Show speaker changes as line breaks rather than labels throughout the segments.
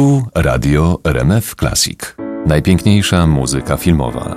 Tu Radio RMF Classic. Najpiękniejsza muzyka filmowa.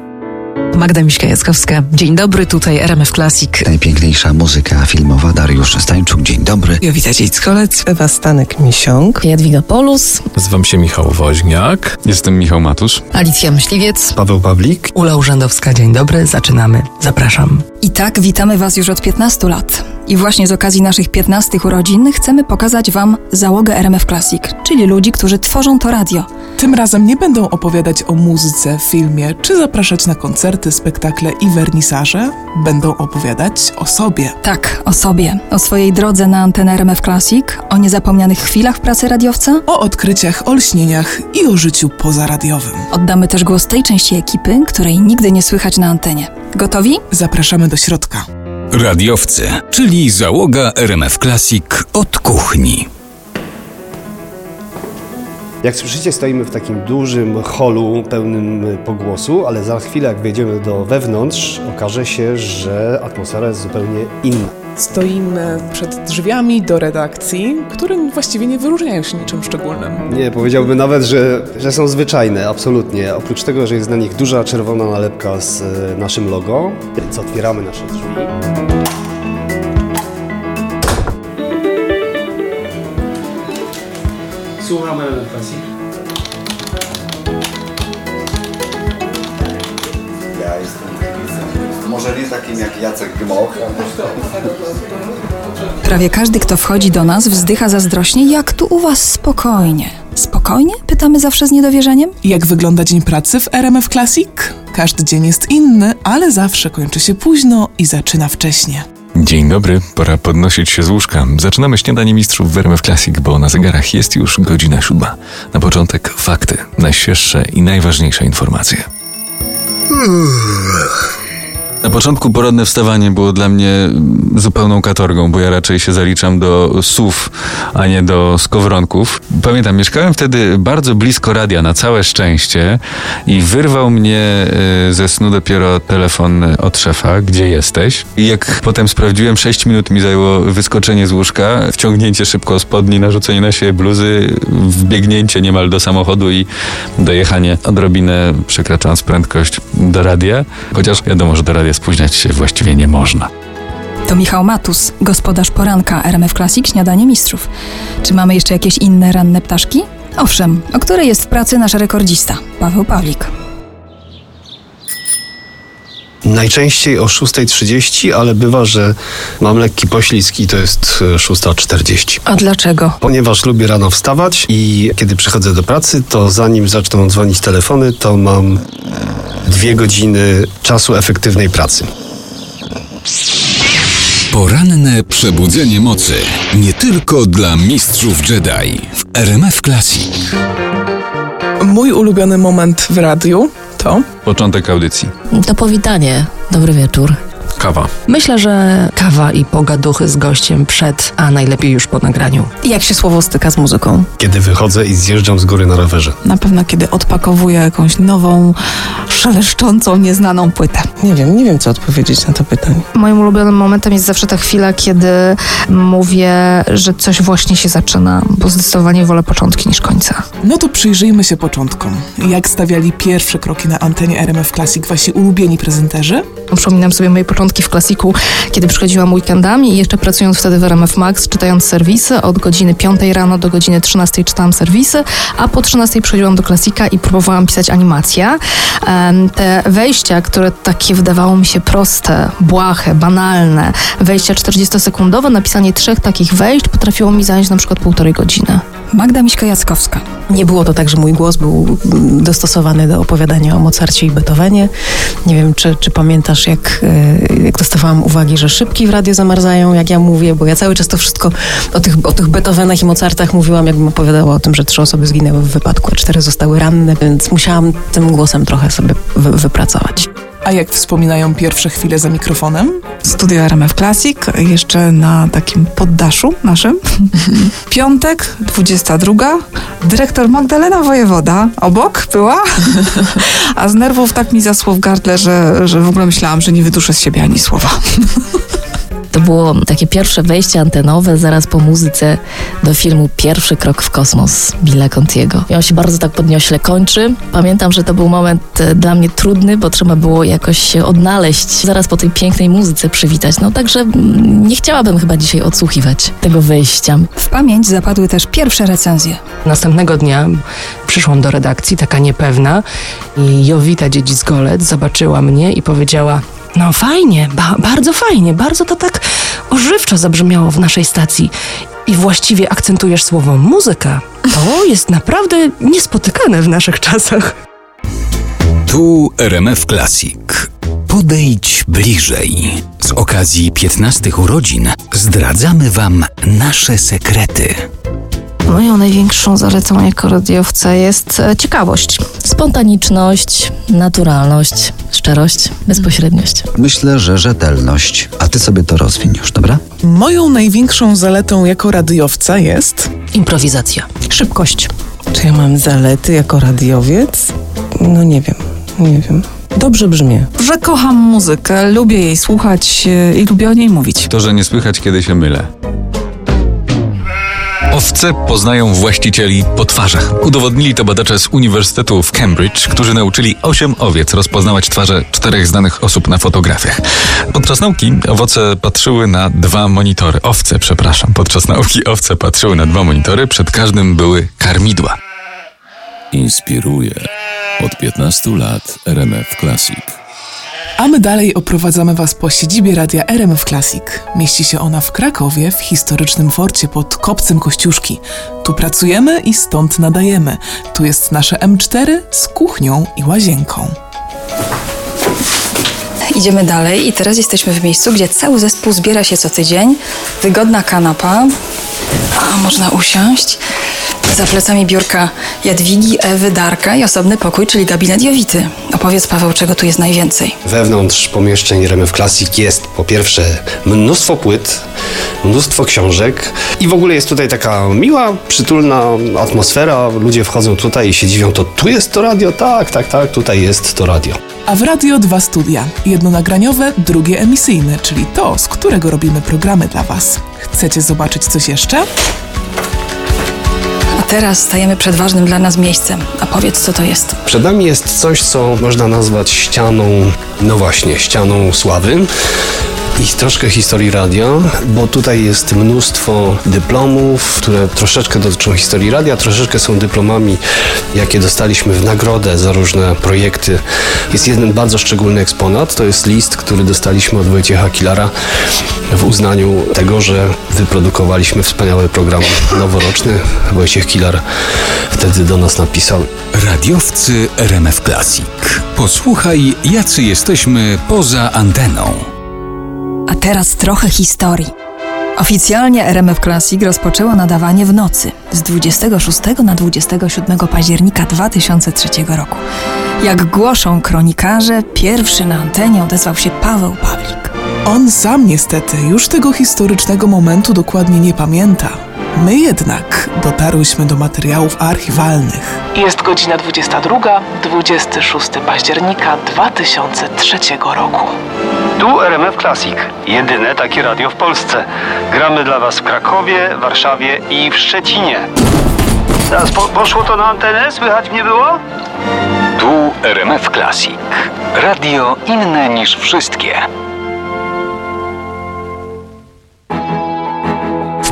Magda Miśka-Jackowska. Dzień dobry, tutaj RMF Classic.
Najpiękniejsza muzyka filmowa Dariusz Stańczuk. Dzień dobry.
Jowita Dziejskolec.
Ewa Stanek-Miesiąg.
Jadwiga Polus.
Nazywam się Michał Woźniak.
Jestem Michał Matusz.
Alicja Myśliwiec.
Paweł Pawlik.
Ula Urzędowska. Dzień dobry, zaczynamy. Zapraszam.
I tak witamy Was już od 15 lat. I właśnie z okazji naszych 15 urodzin chcemy pokazać Wam załogę RMF Classic, czyli ludzi, którzy tworzą to radio.
Tym razem nie będą opowiadać o muzyce, filmie, czy zapraszać na koncerty, spektakle i wernisaże. Będą opowiadać o sobie.
Tak, o sobie, o swojej drodze na antenę RMF Classic, o niezapomnianych chwilach pracy radiowca,
o odkryciach, olśnieniach i o życiu pozaradiowym.
Oddamy też głos tej części ekipy, której nigdy nie słychać na antenie. Gotowi?
Zapraszamy do środka.
Radiowcy, czyli załoga RMF Classic od kuchni.
Jak słyszycie, stoimy w takim dużym holu pełnym pogłosu, ale za chwilę, jak wejdziemy do wewnątrz, okaże się, że atmosfera jest zupełnie inna.
Stoimy przed drzwiami do redakcji, które właściwie nie wyróżniają się niczym szczególnym.
Nie, powiedziałbym nawet, że, że są zwyczajne, absolutnie. Oprócz tego, że jest na nich duża czerwona nalepka z e, naszym logo, więc otwieramy nasze drzwi. Słuchamy Classic.
Może nie takim jak Jacek Gmoch.
Prawie każdy, kto wchodzi do nas, wzdycha zazdrośnie, jak tu u was spokojnie. Spokojnie? Pytamy zawsze z niedowierzeniem.
Jak wygląda dzień pracy w RMF Classic? Każdy dzień jest inny, ale zawsze kończy się późno i zaczyna wcześnie.
Dzień dobry, pora podnosić się z łóżka. Zaczynamy śniadanie mistrzów w RMF Classic, bo na zegarach jest już godzina siódma. Na początek fakty, najświeższe i najważniejsze informacje. Na początku poradne wstawanie było dla mnie zupełną katorgą, bo ja raczej się zaliczam do słów, a nie do skowronków. Pamiętam, mieszkałem wtedy bardzo blisko radia, na całe szczęście i wyrwał mnie e, ze snu dopiero telefon od szefa, gdzie jesteś. I jak potem sprawdziłem, 6 minut mi zajęło wyskoczenie z łóżka, wciągnięcie szybko spodni, narzucenie na siebie bluzy, wbiegnięcie niemal do samochodu i dojechanie odrobinę przekraczając prędkość do radia. Chociaż wiadomo, że do radia spóźniać się właściwie nie można.
To Michał Matus, gospodarz poranka RMF Classic Śniadanie Mistrzów. Czy mamy jeszcze jakieś inne ranne ptaszki? Owszem, o której jest w pracy nasz rekordzista, Paweł Pawlik.
Najczęściej o 6.30, ale bywa, że mam lekki poślizg i to jest 6.40.
A dlaczego?
Ponieważ lubię rano wstawać i kiedy przychodzę do pracy, to zanim zaczną dzwonić telefony, to mam dwie godziny czasu efektywnej pracy.
Poranne przebudzenie mocy. Nie tylko dla mistrzów Jedi w RMF Classic.
Mój ulubiony moment w radiu to?
Początek audycji.
To powitanie. Dobry wieczór.
Kawa.
Myślę, że kawa i pogaduchy z gościem przed, a najlepiej już po nagraniu.
Jak się słowo styka z muzyką?
Kiedy wychodzę i zjeżdżam z góry na rowerze.
Na pewno kiedy odpakowuję jakąś nową, szeleszczącą, nieznaną płytę.
Nie wiem, nie wiem co odpowiedzieć na to pytanie.
Moim ulubionym momentem jest zawsze ta chwila, kiedy mówię, że coś właśnie się zaczyna, bo zdecydowanie wolę początki niż końca.
No to przyjrzyjmy się początkom. Jak stawiali pierwsze kroki na antenie RMF Classic wasi ulubieni prezenterzy?
Przypominam sobie moje początki w klasiku, kiedy przychodziłam weekendami i jeszcze pracując wtedy w RMF Max, czytając serwisy, od godziny 5 rano do godziny 13 czytałam serwisy, a po 13 przychodziłam do klasika i próbowałam pisać animacje. Te wejścia, które takie wydawało mi się proste, błahe, banalne, wejścia 40-sekundowe, napisanie trzech takich wejść potrafiło mi zająć na przykład półtorej godziny.
Magda Miśka-Jackowska.
Nie było to tak, że mój głos był dostosowany do opowiadania o Mozarcie i Beethovenie. Nie wiem, czy, czy pamiętasz, jak, jak dostawałam uwagi, że szybki w radio zamarzają, jak ja mówię, bo ja cały czas to wszystko o tych, o tych Beethovenach i Mozartach mówiłam, jakbym opowiadała o tym, że trzy osoby zginęły w wypadku, a cztery zostały ranne, więc musiałam tym głosem trochę sobie wy, wypracować.
A jak wspominają pierwsze chwile za mikrofonem?
Studio RMF Classic, jeszcze na takim poddaszu naszym. Piątek, 22. Dyrektor Magdalena Wojewoda obok była, a z nerwów tak mi zasło w gardle, że, że w ogóle myślałam, że nie wyduszę z siebie ani słowa.
To było takie pierwsze wejście antenowe zaraz po muzyce do filmu Pierwszy krok w kosmos Billa Contiego. I on się bardzo tak podniośle kończy. Pamiętam, że to był moment e, dla mnie trudny, bo trzeba było jakoś się odnaleźć, zaraz po tej pięknej muzyce przywitać. No także mm, nie chciałabym chyba dzisiaj odsłuchiwać tego wejścia.
W pamięć zapadły też pierwsze recenzje.
Następnego dnia przyszłam do redakcji, taka niepewna i Jowita Dziedzic-Golec zobaczyła mnie i powiedziała no fajnie, ba bardzo fajnie, bardzo to tak ożywczo zabrzmiało w naszej stacji. I właściwie akcentujesz słowo muzyka. To jest naprawdę niespotykane w naszych czasach.
Tu RMF Classic. Podejdź bliżej. Z okazji 15 urodzin zdradzamy Wam nasze sekrety.
Moją największą zaletą jako radiowca jest e, ciekawość, spontaniczność, naturalność, szczerość, bezpośredniość.
Myślę, że rzetelność. A ty sobie to rozwiń już, dobra?
Moją największą zaletą jako radiowca jest
Improwizacja.
Szybkość.
Czy ja mam zalety jako radiowiec? No nie wiem, nie wiem. Dobrze brzmię.
Że kocham muzykę, lubię jej słuchać e, i lubię o niej mówić.
To, że nie słychać, kiedy się mylę. Owce poznają właścicieli po twarzach. Udowodnili to badacze z Uniwersytetu w Cambridge, którzy nauczyli 8 owiec rozpoznawać twarze czterech znanych osób na fotografiach. Podczas nauki owoce patrzyły na dwa monitory. Owce, przepraszam. Podczas nauki owce patrzyły na dwa monitory, przed każdym były karmidła.
Inspiruje. Od 15 lat RMF Classic.
A my dalej oprowadzamy Was po siedzibie radia RMF Classic. Mieści się ona w Krakowie, w historycznym forcie pod Kopcem Kościuszki. Tu pracujemy i stąd nadajemy. Tu jest nasze M4 z kuchnią i łazienką.
Idziemy dalej i teraz jesteśmy w miejscu, gdzie cały zespół zbiera się co tydzień. Wygodna kanapa. A, można usiąść. Za plecami biurka Jadwigi, Ewy, Darka i osobny pokój, czyli gabinet Jowity. Opowiedz Paweł, czego tu jest najwięcej.
Wewnątrz pomieszczeń RMF Classic jest po pierwsze mnóstwo płyt, mnóstwo książek i w ogóle jest tutaj taka miła, przytulna atmosfera. Ludzie wchodzą tutaj i się dziwią, to tu jest to radio? Tak, tak, tak, tutaj jest to radio.
A w radio dwa studia. Jedno nagraniowe, drugie emisyjne, czyli to, z którego robimy programy dla Was. Chcecie zobaczyć coś jeszcze?
Teraz stajemy przed ważnym dla nas miejscem. A powiedz, co to jest.
Przed nami jest coś, co można nazwać ścianą, no właśnie, ścianą sławy i troszkę historii radia, bo tutaj jest mnóstwo dyplomów, które troszeczkę dotyczą historii radia, troszeczkę są dyplomami, jakie dostaliśmy w nagrodę za różne projekty. Jest jeden bardzo szczególny eksponat, to jest list, który dostaliśmy od Wojciecha Kilara w uznaniu tego, że wyprodukowaliśmy wspaniały program noworoczny. Wojciech Kilar wtedy do nas napisał.
Radiowcy RMF Classic. Posłuchaj, jacy jesteśmy poza anteną.
A teraz trochę historii. Oficjalnie RMF Classic rozpoczęło nadawanie w nocy z 26 na 27 października 2003 roku. Jak głoszą kronikarze, pierwszy na antenie odezwał się Paweł Pawlik.
On sam niestety już tego historycznego momentu dokładnie nie pamięta. My jednak dotarłyśmy do materiałów archiwalnych. Jest godzina 22, 26 października 2003 roku.
Tu RMF Classic, jedyne takie radio w Polsce. Gramy dla Was w Krakowie, Warszawie i w Szczecinie. Teraz po, poszło to na antenę? Słychać mnie było?
Tu RMF Classic. Radio inne niż wszystkie.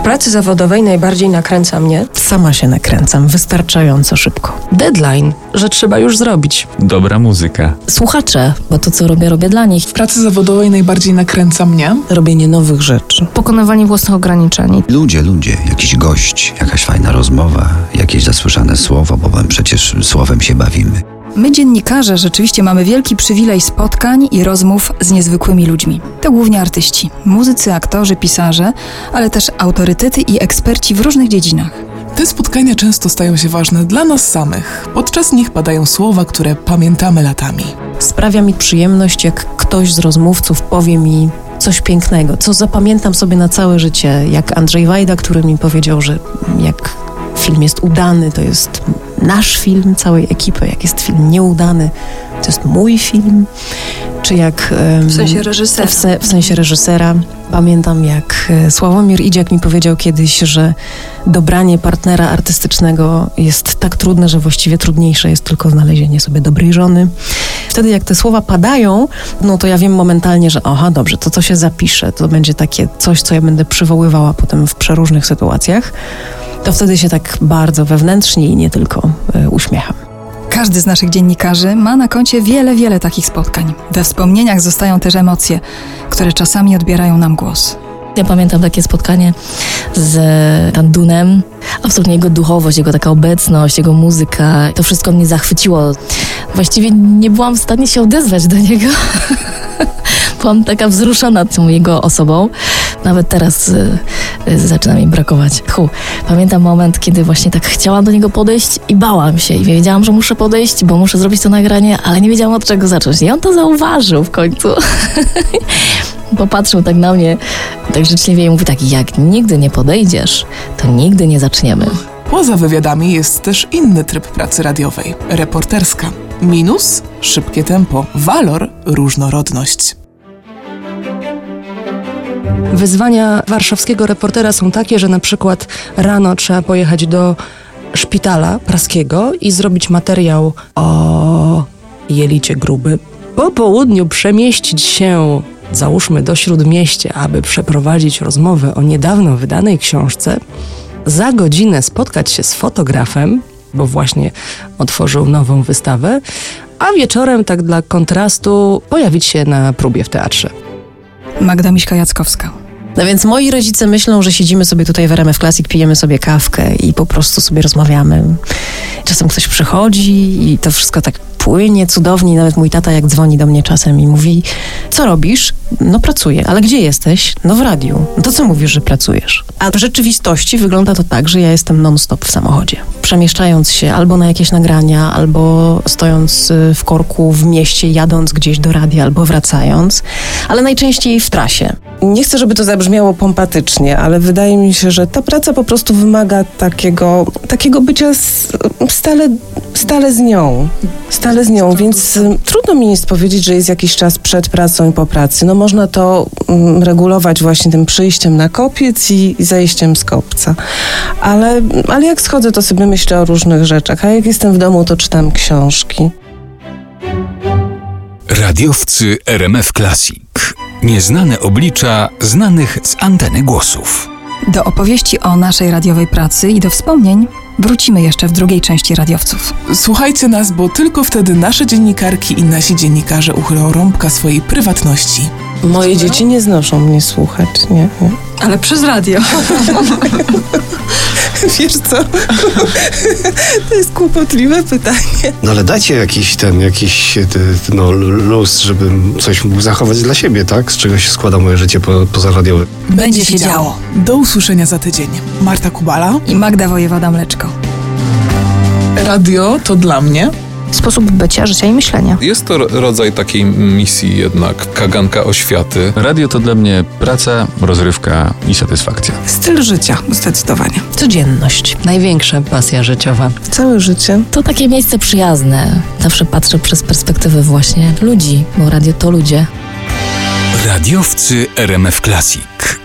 Pracy zawodowej najbardziej nakręca mnie. Sama się nakręcam wystarczająco szybko.
Deadline, że trzeba już zrobić.
Dobra muzyka.
Słuchacze, bo to co robię, robię dla nich.
W pracy zawodowej najbardziej nakręca mnie
Robienie nowych rzeczy.
Pokonywanie własnych ograniczeń.
Ludzie, ludzie, jakiś gość, jakaś fajna rozmowa, jakieś zasłyszane słowo, bo my przecież słowem się bawimy.
My, dziennikarze, rzeczywiście mamy wielki przywilej spotkań i rozmów z niezwykłymi ludźmi. To głównie artyści, muzycy, aktorzy, pisarze, ale też autorytety i eksperci w różnych dziedzinach.
Te spotkania często stają się ważne dla nas samych. Podczas nich padają słowa, które pamiętamy latami.
Sprawia mi przyjemność, jak ktoś z rozmówców powie mi coś pięknego, co zapamiętam sobie na całe życie. Jak Andrzej Wajda, który mi powiedział, że jak film jest udany, to jest nasz film, całej ekipy. Jak jest film nieudany, to jest mój film. Czy jak...
W sensie reżysera.
W, se, w sensie reżysera. Pamiętam, jak e, Sławomir Idziak mi powiedział kiedyś, że dobranie partnera artystycznego jest tak trudne, że właściwie trudniejsze jest tylko znalezienie sobie dobrej żony. Wtedy, jak te słowa padają, no to ja wiem momentalnie, że aha, dobrze, to co się zapisze, to będzie takie coś, co ja będę przywoływała potem w przeróżnych sytuacjach. To wtedy się tak bardzo wewnętrznie i nie tylko e, uśmiecham.
Każdy z naszych dziennikarzy ma na koncie wiele, wiele takich spotkań. We wspomnieniach zostają też emocje, które czasami odbierają nam głos.
Ja pamiętam takie spotkanie z Tandunem. Absolutnie jego duchowość, jego taka obecność, jego muzyka, to wszystko mnie zachwyciło. Właściwie nie byłam w stanie się odezwać do niego. Byłam taka wzruszona tą jego osobą. Nawet teraz y, y, zaczyna mi brakować tchu. Pamiętam moment, kiedy właśnie tak chciałam do niego podejść i bałam się i wiedziałam, że muszę podejść, bo muszę zrobić to nagranie, ale nie wiedziałam od czego zacząć. I on to zauważył w końcu. Popatrzył tak na mnie, tak życzliwie i mówi tak, jak nigdy nie podejdziesz, to nigdy nie zaczniemy.
Poza wywiadami jest też inny tryb pracy radiowej reporterska. Minus szybkie tempo, walor różnorodność.
Wyzwania warszawskiego reportera są takie, że na przykład rano trzeba pojechać do szpitala praskiego i zrobić materiał o jelicie grubym. Po południu przemieścić się, załóżmy, do śródmieścia, aby przeprowadzić rozmowę o niedawno wydanej książce. Za godzinę spotkać się z fotografem, bo właśnie otworzył nową wystawę, a wieczorem, tak dla kontrastu, pojawić się na próbie w teatrze.
Magda Miśka-Jackowska.
No więc moi rodzice myślą, że siedzimy sobie tutaj w RMF Classic, pijemy sobie kawkę i po prostu sobie rozmawiamy. Czasem ktoś przychodzi i to wszystko tak płynie cudownie. Nawet mój tata jak dzwoni do mnie czasem i mówi, co robisz? No pracuję. Ale gdzie jesteś? No w radiu. No to co mówisz, że pracujesz? A w rzeczywistości wygląda to tak, że ja jestem non-stop w samochodzie. Przemieszczając się albo na jakieś nagrania, albo stojąc y, w korku w mieście, jadąc gdzieś do radia, albo wracając, ale najczęściej w trasie.
Nie chcę, żeby to zabrzmiało pompatycznie, ale wydaje mi się, że ta praca po prostu wymaga takiego, takiego bycia s- stale, stale z nią. Stale z nią, więc y, trudno mi jest powiedzieć, że jest jakiś czas przed pracą i po pracy. No można to mm, regulować właśnie tym przyjściem na kopiec i, i zejściem z kopca. Ale, ale jak schodzę, to sobie myślę o różnych rzeczach, a jak jestem w domu, to czytam książki.
Radiowcy RMF Classic. Nieznane oblicza znanych z anteny głosów.
Do opowieści o naszej radiowej pracy i do wspomnień wrócimy jeszcze w drugiej części radiowców.
Słuchajcie nas, bo tylko wtedy nasze dziennikarki i nasi dziennikarze uchylą rąbka swojej prywatności.
Moje dzieci nie znoszą mnie słuchać, nie, nie.
Ale przez radio.
Wiesz co? To jest kłopotliwe pytanie.
No ale dajcie jakiś ten, jakiś ty, no, luz, żebym coś mógł zachować dla siebie, tak? Z czego się składa moje życie po, pozaradiowe.
Będzie się działo.
Do usłyszenia za tydzień. Marta Kubala.
I Magda Wojewoda Mleczko.
Radio to dla mnie.
Sposób bycia, życia i myślenia.
Jest to ro- rodzaj takiej misji jednak, kaganka oświaty.
Radio to dla mnie praca, rozrywka i satysfakcja.
Styl życia, zdecydowanie.
Codzienność.
Największa pasja życiowa.
Całe życie.
To takie miejsce przyjazne. Zawsze patrzę przez perspektywę właśnie ludzi, bo radio to ludzie.
Radiowcy RMF Classic.